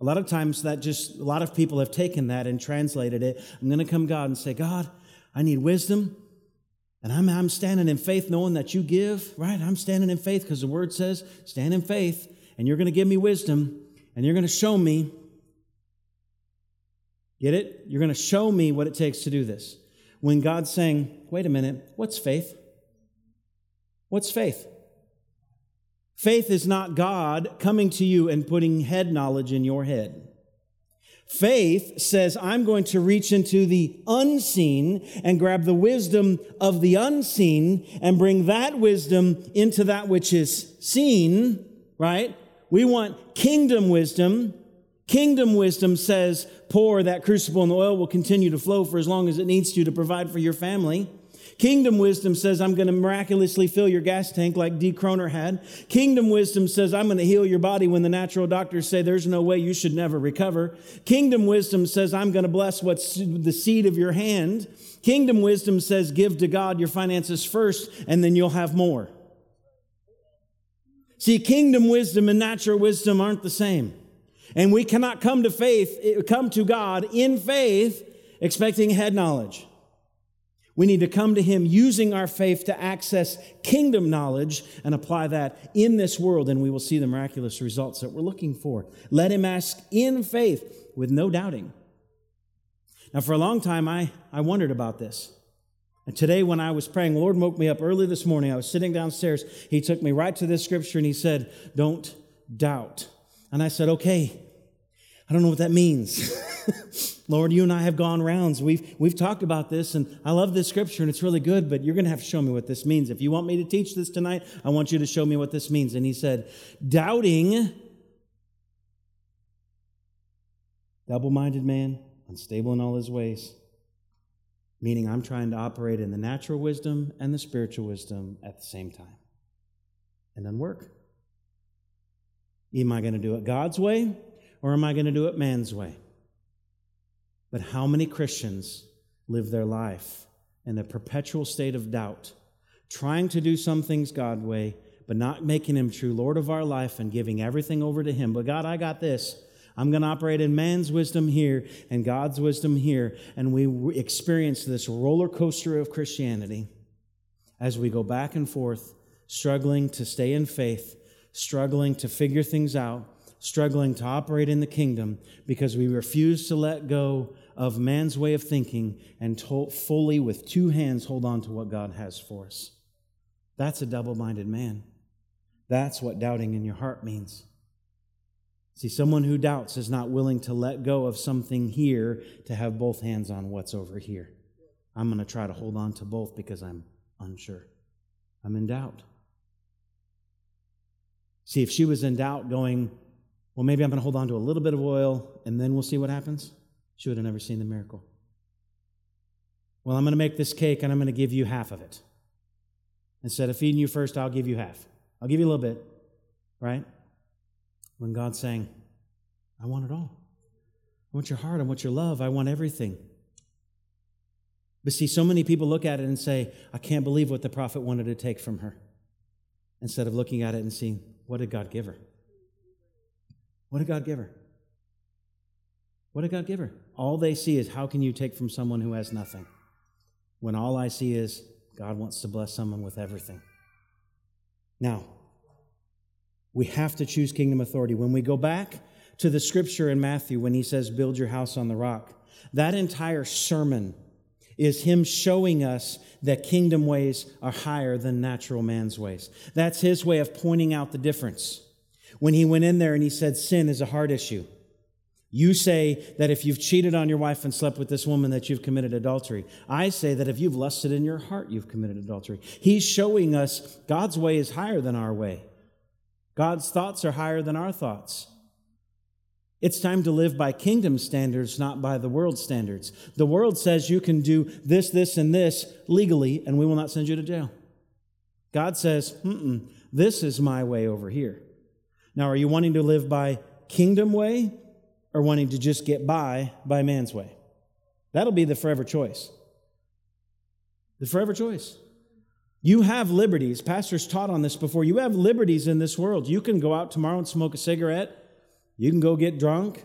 A lot of times that just, a lot of people have taken that and translated it. I'm going to come God and say, God, I need wisdom. And I'm, I'm standing in faith knowing that you give, right? I'm standing in faith because the word says, stand in faith. and you're going to give me wisdom, and you're going to show me. Get it? You're going to show me what it takes to do this. When God's saying, wait a minute, what's faith? What's faith? Faith is not God coming to you and putting head knowledge in your head. Faith says, I'm going to reach into the unseen and grab the wisdom of the unseen and bring that wisdom into that which is seen, right? We want kingdom wisdom. Kingdom wisdom says, pour that crucible and the oil will continue to flow for as long as it needs to to provide for your family. Kingdom wisdom says, I'm going to miraculously fill your gas tank like D. Kroner had. Kingdom wisdom says, I'm going to heal your body when the natural doctors say there's no way you should never recover. Kingdom wisdom says, I'm going to bless what's the seed of your hand. Kingdom wisdom says, give to God your finances first, and then you'll have more. See, kingdom wisdom and natural wisdom aren't the same. And we cannot come to faith, come to God in faith expecting head knowledge. We need to come to Him using our faith to access kingdom knowledge and apply that in this world, and we will see the miraculous results that we're looking for. Let Him ask in faith with no doubting. Now, for a long time, I, I wondered about this. And today, when I was praying, Lord woke me up early this morning. I was sitting downstairs. He took me right to this scripture and He said, Don't doubt. And I said, Okay, I don't know what that means. (laughs) Lord, you and I have gone rounds. We've, we've talked about this, and I love this scripture, and it's really good, but you're going to have to show me what this means. If you want me to teach this tonight, I want you to show me what this means. And he said, Doubting, double minded man, unstable in all his ways. Meaning, I'm trying to operate in the natural wisdom and the spiritual wisdom at the same time. And then work. Am I going to do it God's way, or am I going to do it man's way? But how many Christians live their life in a perpetual state of doubt, trying to do some things God way, but not making Him true Lord of our life and giving everything over to Him? But God, I got this. I'm going to operate in man's wisdom here and God's wisdom here. And we experience this roller coaster of Christianity as we go back and forth, struggling to stay in faith, struggling to figure things out, struggling to operate in the kingdom because we refuse to let go of man's way of thinking and to- fully, with two hands, hold on to what God has for us. That's a double minded man. That's what doubting in your heart means. See, someone who doubts is not willing to let go of something here to have both hands on what's over here. I'm going to try to hold on to both because I'm unsure. I'm in doubt. See, if she was in doubt, going, well, maybe I'm going to hold on to a little bit of oil and then we'll see what happens she would have never seen the miracle. Well, I'm going to make this cake and I'm going to give you half of it. Instead of feeding you first, I'll give you half. I'll give you a little bit, right? When God's saying, I want it all. I want your heart. I want your love. I want everything. But see, so many people look at it and say, I can't believe what the prophet wanted to take from her. Instead of looking at it and seeing, what did God give her? What did God give her? What did God give her? All they see is how can you take from someone who has nothing? When all I see is God wants to bless someone with everything. Now, we have to choose kingdom authority. When we go back to the scripture in Matthew, when he says, Build your house on the rock, that entire sermon is him showing us that kingdom ways are higher than natural man's ways. That's his way of pointing out the difference. When he went in there and he said, Sin is a heart issue. You say that if you've cheated on your wife and slept with this woman that you've committed adultery. I say that if you've lusted in your heart, you've committed adultery. He's showing us God's way is higher than our way. God's thoughts are higher than our thoughts. It's time to live by kingdom standards, not by the world standards. The world says you can do this, this, and this legally, and we will not send you to jail. God says, this is my way over here. Now, are you wanting to live by kingdom way or wanting to just get by by man's way. That'll be the forever choice. The forever choice. You have liberties. Pastors taught on this before. You have liberties in this world. You can go out tomorrow and smoke a cigarette. You can go get drunk.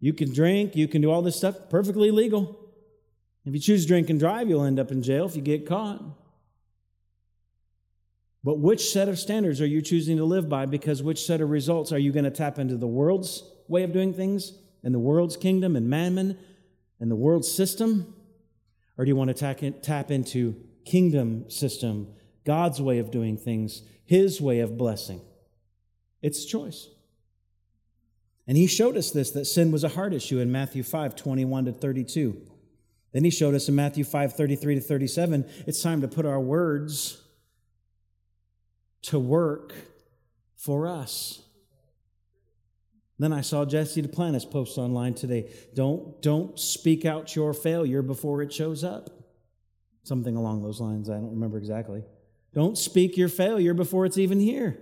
You can drink. You can do all this stuff perfectly legal. If you choose drink and drive, you'll end up in jail if you get caught. But which set of standards are you choosing to live by? Because which set of results are you going to tap into the world's way of doing things and the world's kingdom and mammon and the world's system? Or do you want to tap into kingdom system, God's way of doing things, His way of blessing? It's choice. And he showed us this that sin was a heart issue in Matthew 5 21 to 32. Then he showed us in Matthew 5 33 to 37 it's time to put our words to work for us. Then I saw Jesse Duplantis post online today. Don't, don't speak out your failure before it shows up. Something along those lines. I don't remember exactly. Don't speak your failure before it's even here.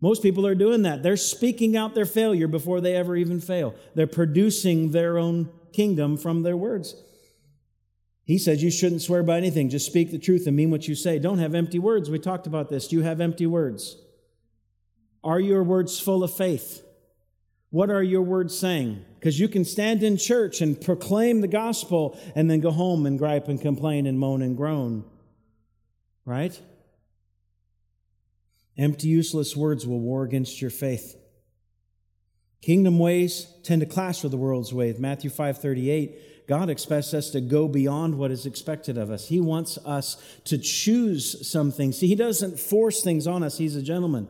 Most people are doing that. They're speaking out their failure before they ever even fail. They're producing their own kingdom from their words. He says you shouldn't swear by anything. Just speak the truth and mean what you say. Don't have empty words. We talked about this. Do you have empty words? Are your words full of faith? What are your words saying? Because you can stand in church and proclaim the gospel and then go home and gripe and complain and moan and groan. Right? Empty, useless words will war against your faith. Kingdom ways tend to clash with the world's ways. Matthew 5:38, God expects us to go beyond what is expected of us. He wants us to choose something. See, he doesn't force things on us. He's a gentleman.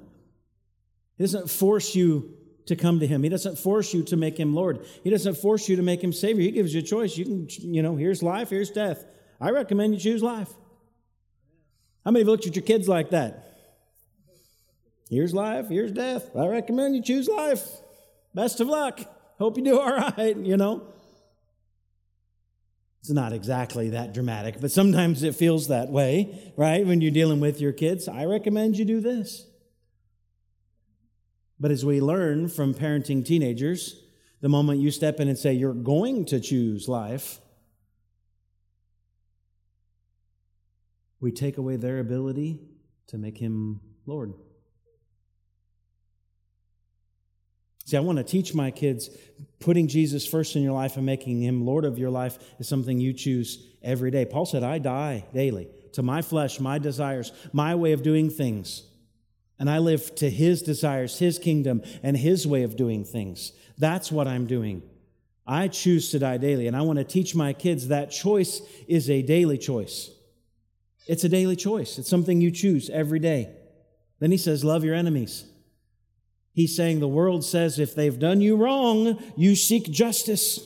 He doesn't force you to come to him. He doesn't force you to make him Lord. He doesn't force you to make him Savior. He gives you a choice. You can, you know, here's life, here's death. I recommend you choose life. How many of you looked at your kids like that? Here's life, here's death. I recommend you choose life. Best of luck. Hope you do all (laughs) right, you know. It's not exactly that dramatic, but sometimes it feels that way, right? When you're dealing with your kids, I recommend you do this. But as we learn from parenting teenagers, the moment you step in and say, You're going to choose life, we take away their ability to make him Lord. See, I want to teach my kids putting Jesus first in your life and making him Lord of your life is something you choose every day. Paul said, I die daily to my flesh, my desires, my way of doing things. And I live to his desires, his kingdom, and his way of doing things. That's what I'm doing. I choose to die daily. And I want to teach my kids that choice is a daily choice. It's a daily choice, it's something you choose every day. Then he says, Love your enemies. He's saying the world says if they've done you wrong, you seek justice.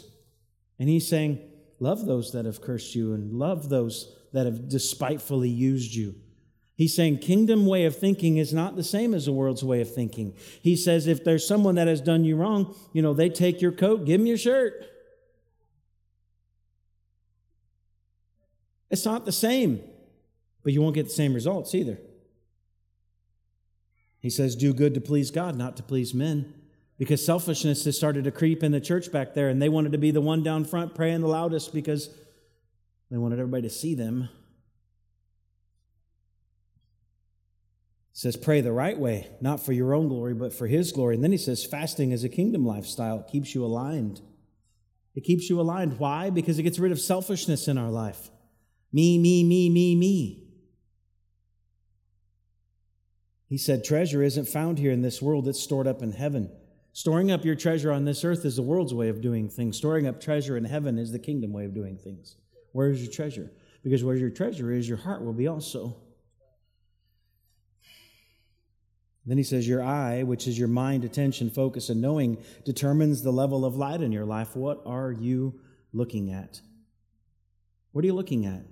And he's saying, love those that have cursed you and love those that have despitefully used you. He's saying kingdom way of thinking is not the same as the world's way of thinking. He says if there's someone that has done you wrong, you know, they take your coat, give them your shirt. It's not the same, but you won't get the same results either. He says, Do good to please God, not to please men. Because selfishness has started to creep in the church back there, and they wanted to be the one down front praying the loudest because they wanted everybody to see them. He says, Pray the right way, not for your own glory, but for His glory. And then he says, Fasting is a kingdom lifestyle, it keeps you aligned. It keeps you aligned. Why? Because it gets rid of selfishness in our life. Me, me, me, me, me. He said, Treasure isn't found here in this world, it's stored up in heaven. Storing up your treasure on this earth is the world's way of doing things. Storing up treasure in heaven is the kingdom way of doing things. Where is your treasure? Because where your treasure is, your heart will be also. Then he says, Your eye, which is your mind, attention, focus, and knowing, determines the level of light in your life. What are you looking at? What are you looking at?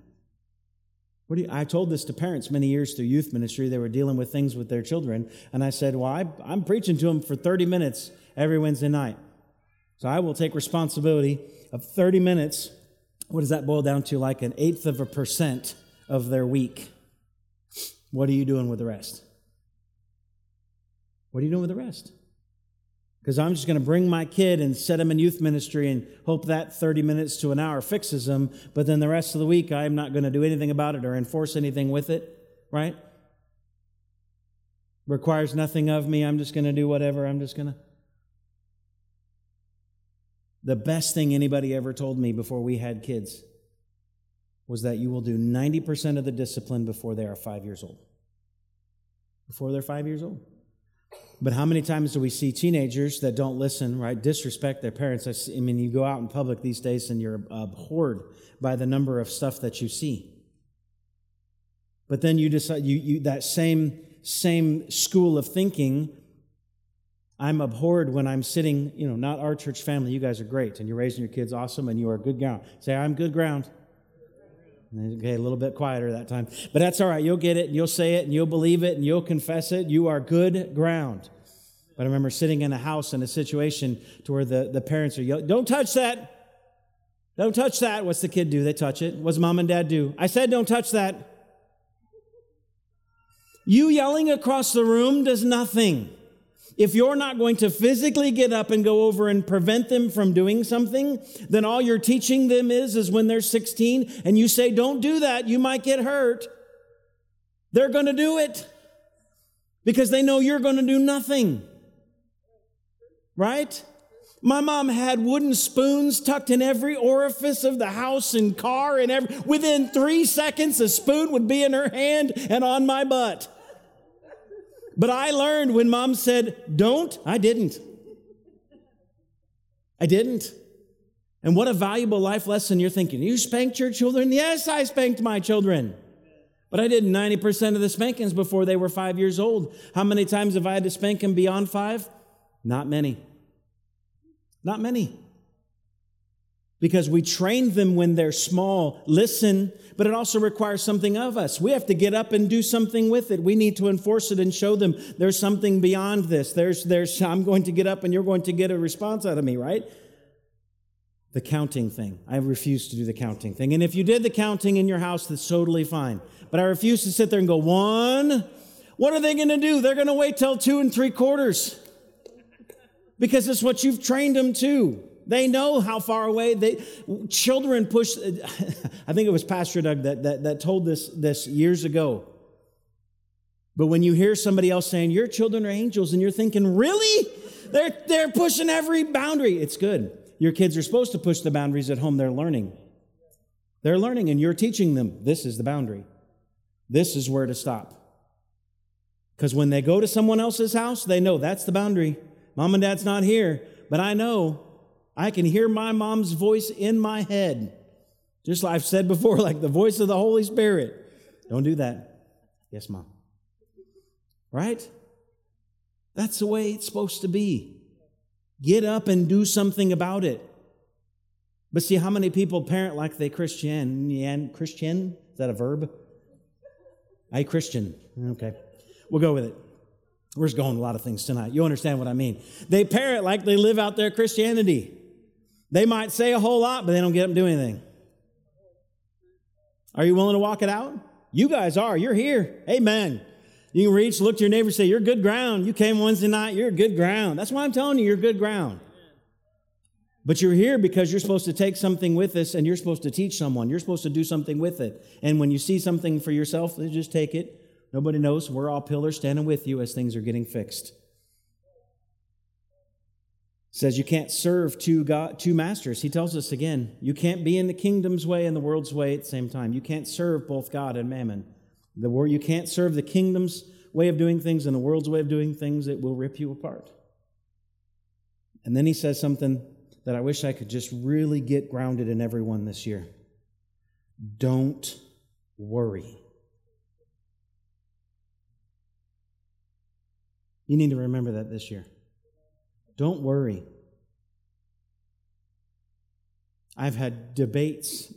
You, I told this to parents many years through youth ministry. They were dealing with things with their children. And I said, Well, I, I'm preaching to them for 30 minutes every Wednesday night. So I will take responsibility of 30 minutes. What does that boil down to? Like an eighth of a percent of their week. What are you doing with the rest? What are you doing with the rest? Because I'm just going to bring my kid and set him in youth ministry and hope that 30 minutes to an hour fixes him. But then the rest of the week, I'm not going to do anything about it or enforce anything with it, right? Requires nothing of me. I'm just going to do whatever. I'm just going to. The best thing anybody ever told me before we had kids was that you will do 90% of the discipline before they are five years old. before they're five years old. But how many times do we see teenagers that don't listen, right? Disrespect their parents. I, see, I mean, you go out in public these days and you're abhorred by the number of stuff that you see. But then you decide you, you that same same school of thinking. I'm abhorred when I'm sitting, you know, not our church family. You guys are great, and you're raising your kids awesome, and you are good ground. Say, I'm good ground. Okay, a little bit quieter that time. But that's all right. You'll get it, and you'll say it, and you'll believe it, and you'll confess it. You are good ground. But I remember sitting in a house in a situation to where the, the parents are yelling, Don't touch that. Don't touch that. What's the kid do? They touch it. What's mom and dad do? I said, Don't touch that. You yelling across the room does nothing. If you're not going to physically get up and go over and prevent them from doing something, then all you're teaching them is is when they're 16 and you say don't do that, you might get hurt. They're going to do it because they know you're going to do nothing. Right? My mom had wooden spoons tucked in every orifice of the house and car and every within 3 seconds a spoon would be in her hand and on my butt. But I learned when mom said, don't, I didn't. I didn't. And what a valuable life lesson you're thinking. You spanked your children? Yes, I spanked my children. But I did 90% of the spankings before they were five years old. How many times have I had to spank them beyond five? Not many. Not many because we train them when they're small. Listen, but it also requires something of us. We have to get up and do something with it. We need to enforce it and show them there's something beyond this. There's, there's, I'm going to get up and you're going to get a response out of me, right? The counting thing. I refuse to do the counting thing. And if you did the counting in your house, that's totally fine. But I refuse to sit there and go, one. What are they going to do? They're going to wait till two and three quarters because it's what you've trained them to. They know how far away they children push. (laughs) I think it was Pastor Doug that, that, that told this, this years ago. But when you hear somebody else saying, Your children are angels, and you're thinking, Really? They're, they're pushing every boundary. It's good. Your kids are supposed to push the boundaries at home. They're learning. They're learning, and you're teaching them this is the boundary. This is where to stop. Because when they go to someone else's house, they know that's the boundary. Mom and dad's not here, but I know I can hear my mom's voice in my head. Just like I've said before, (laughs) like the voice of the Holy Spirit. Don't do that. Yes, mom. Right? That's the way it's supposed to be. Get up and do something about it. But see how many people parent like they Christian. Christian? Is that a verb? I Christian. Okay. We'll go with it. We're just going a lot of things tonight. You understand what I mean? They parent like they live out their Christianity. They might say a whole lot, but they don't get up and do anything. Are you willing to walk it out? You guys are. You're here. Amen. You can reach, look to your neighbor, say, You're good ground. You came Wednesday night. You're good ground. That's why I'm telling you, you're good ground. But you're here because you're supposed to take something with us and you're supposed to teach someone. You're supposed to do something with it. And when you see something for yourself, just take it. Nobody knows. We're all pillars standing with you as things are getting fixed says you can't serve two God, two masters. He tells us again, you can't be in the kingdom's way and the world's way at the same time. You can't serve both God and mammon. The word you can't serve the kingdom's way of doing things and the world's way of doing things. It will rip you apart. And then he says something that I wish I could just really get grounded in everyone this year. Don't worry. You need to remember that this year. Don't worry. I've had debates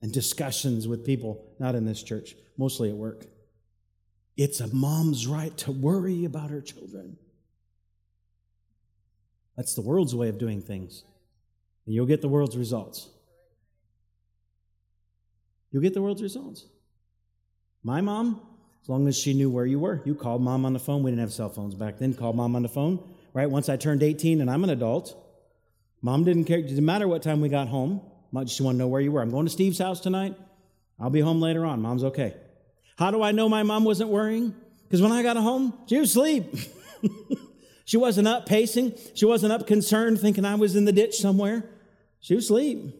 and discussions with people, not in this church, mostly at work. It's a mom's right to worry about her children. That's the world's way of doing things. And you'll get the world's results. You'll get the world's results. My mom, as long as she knew where you were, you called mom on the phone. We didn't have cell phones back then. Called mom on the phone right? Once I turned 18 and I'm an adult, mom didn't care. It didn't matter what time we got home. Mom just want to know where you were. I'm going to Steve's house tonight. I'll be home later on. Mom's okay. How do I know my mom wasn't worrying? Because when I got home, she was asleep. (laughs) she wasn't up pacing. She wasn't up concerned thinking I was in the ditch somewhere. She was asleep.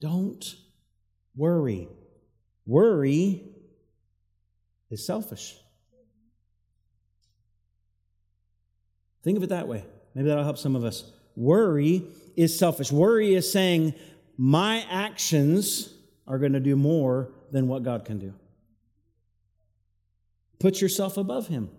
Don't worry. Worry is selfish. Think of it that way. Maybe that'll help some of us. Worry is selfish. Worry is saying, my actions are going to do more than what God can do. Put yourself above Him.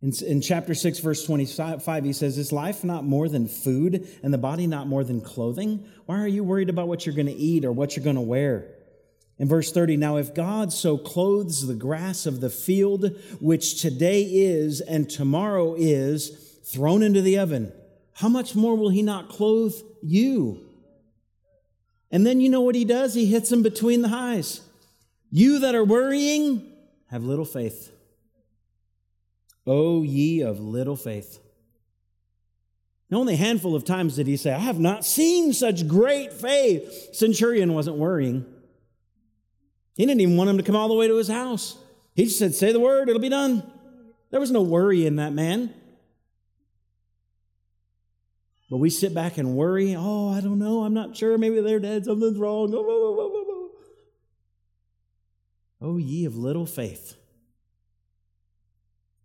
In, in, chapter 6, verse 25, he says, Is life not more than food and the body not more than clothing? Why are you worried about what you're going to eat or what you're going to wear? In verse 30, now if God so clothes the grass of the field, which today is and tomorrow is thrown into the oven, how much more will he not clothe you? And then you know what he does? He hits them between the eyes. You that are worrying, have little faith. O ye of little faith. Only a handful of times did he say, I have not seen such great faith. Centurion wasn't worrying. He didn't even want him to come all the way to his house. He just said, Say the word, it'll be done. There was no worry in that man. But we sit back and worry. Oh, I don't know. I'm not sure. Maybe they're dead. Something's wrong. Oh, oh, oh, oh, ye of little faith.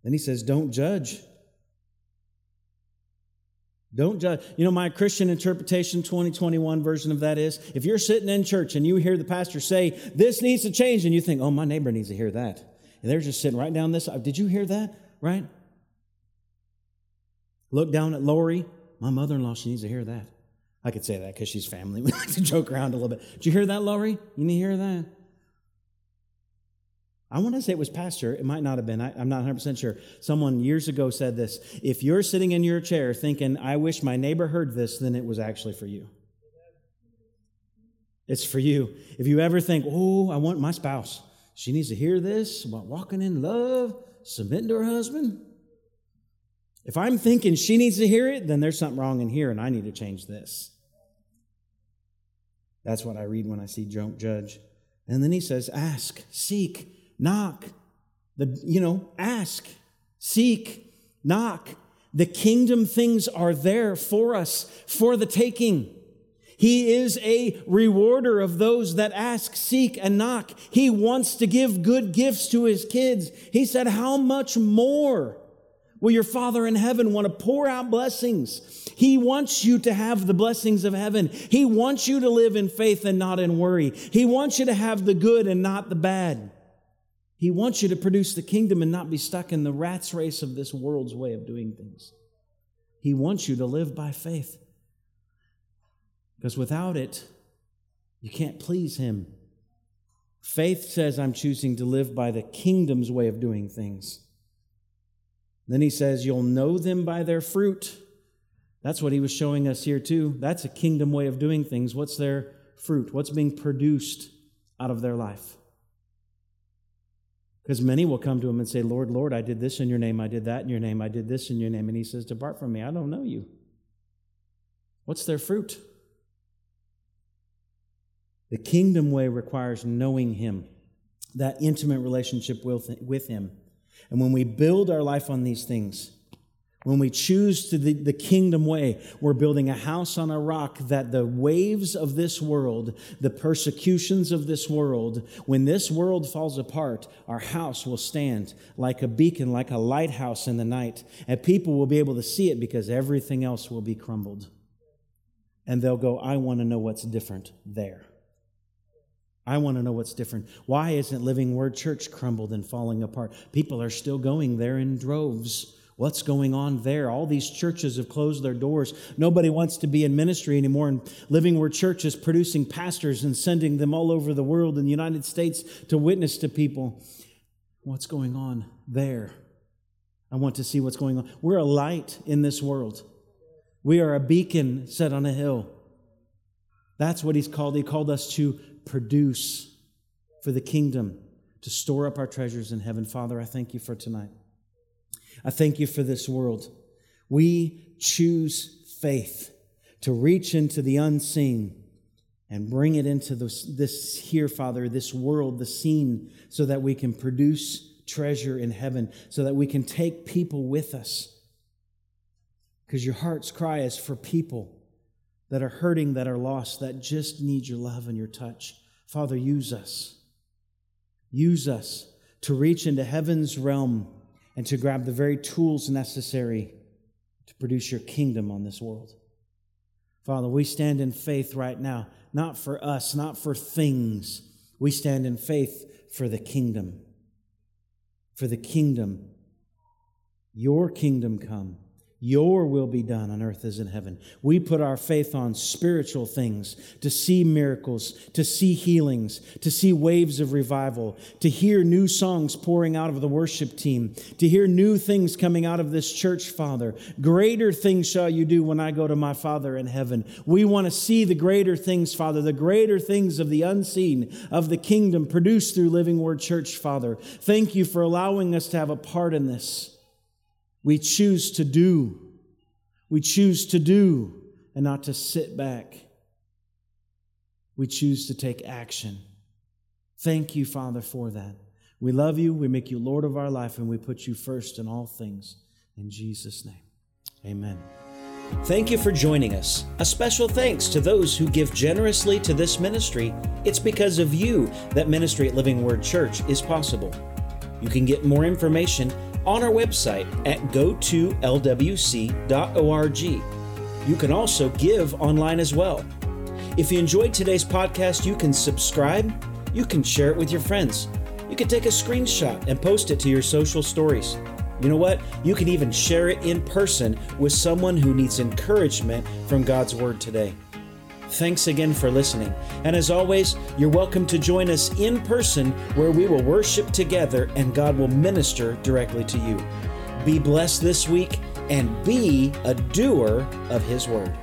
Then he says, Don't judge. Don't judge. You know, my Christian interpretation 2021 version of that is if you're sitting in church and you hear the pastor say, This needs to change, and you think, Oh, my neighbor needs to hear that. And they're just sitting right down this. Uh, did you hear that? Right? Look down at Lori. My mother in law, she needs to hear that. I could say that because she's family. (laughs) We like to joke around a little bit. Did you hear that, Lori? You need to hear that? I want to say it was pastor. It might not have been. I, am not 100% sure. Someone years ago said this. If you're sitting in your chair thinking, I wish my neighbor heard this, then it was actually for you. It's for you. If you ever think, oh, I want my spouse, she needs to hear this about walking in love, submitting to her husband. If I'm thinking she needs to hear it, then there's something wrong in here and I need to change this. That's what I read when I see judge. And then he says, ask, seek, knock. The, you know, ask, seek, knock. The kingdom things are there for us, for the taking. He is a rewarder of those that ask, seek, and knock. He wants to give good gifts to his kids. He said, How much more will your Father in heaven want to pour out blessings? He wants you to have the blessings of heaven. He wants you to live in faith and not in worry. He wants you to have the good and not the bad. He wants you to produce the kingdom and not be stuck in the rat's race of this world's way of doing things. He wants you to live by faith. Because without it, you can't please Him. Faith says, I'm choosing to live by the kingdom's way of doing things. Then he says, You'll know them by their fruit. That's what he was showing us here, too. That's a kingdom way of doing things. What's their fruit? What's being produced out of their life? Because many will come to him and say, Lord, Lord, I did this in your name, I did that in your name, I did this in your name. And he says, Depart from me, I don't know you. What's their fruit? The kingdom way requires knowing him, that intimate relationship with him. And when we build our life on these things, when we choose to the, the kingdom way, we're building a house on a rock that the waves of this world, the persecutions of this world, when this world falls apart, our house will stand like a beacon, like a lighthouse in the night. And people will be able to see it because everything else will be crumbled. And they'll go, I want to know what's different there. I want to know what's different. Why isn't Living Word Church crumbled and falling apart? People are still going there in droves What's going on there? All these churches have closed their doors. Nobody wants to be in ministry anymore. And Living Word Church is producing pastors and sending them all over the world in the United States to witness to people. What's going on there? I want to see what's going on. We're a light in this world. We are a beacon set on a hill. That's what he's called. He called us to produce for the kingdom, to store up our treasures in heaven. Father, I thank you for tonight. I thank you for this world. We choose faith to reach into the unseen and bring it into this, this here, Father, this world, the scene, so that we can produce treasure in heaven, so that we can take people with us. Because your heart's cry is for people that are hurting, that are lost, that just need your love and your touch. Father, use us. Use us to reach into heaven's realm and to grab the very tools necessary to produce your kingdom on this world. Father, we stand in faith right now, not for us, not for things. We stand in faith for the kingdom. For the kingdom. Your kingdom come your will be done on earth as in heaven. We put our faith on spiritual things to see miracles, to see healings, to see waves of revival, to hear new songs pouring out of the worship team, to hear new things coming out of this church, Father. Greater things shall you do when I go to my Father in heaven. We want to see the greater things, Father, the greater things of the unseen, of the kingdom produced through Living Word Church, Father. Thank you for allowing us to have a part in this. We choose to do. We choose to do and not to sit back. We choose to take action. Thank you, Father, for that. We love you. We make you Lord of our life, and we put you first in all things. In Jesus' name, amen. Thank you for joining us. A special thanks to those who give generously to this ministry. It's because of you that ministry at Living Word Church is possible. You can get more information on our website at go2lwc.org. You can also give online as well. If you enjoyed today's podcast, you can subscribe, you can share it with your friends, you can take a screenshot and post it to your social stories. You know what? You can even share it in person with someone who needs encouragement from God's Word today. Thanks again for listening. And as always, you're welcome to join us in person where we will worship together and God will minister directly to you. Be blessed this week and be a doer of His Word.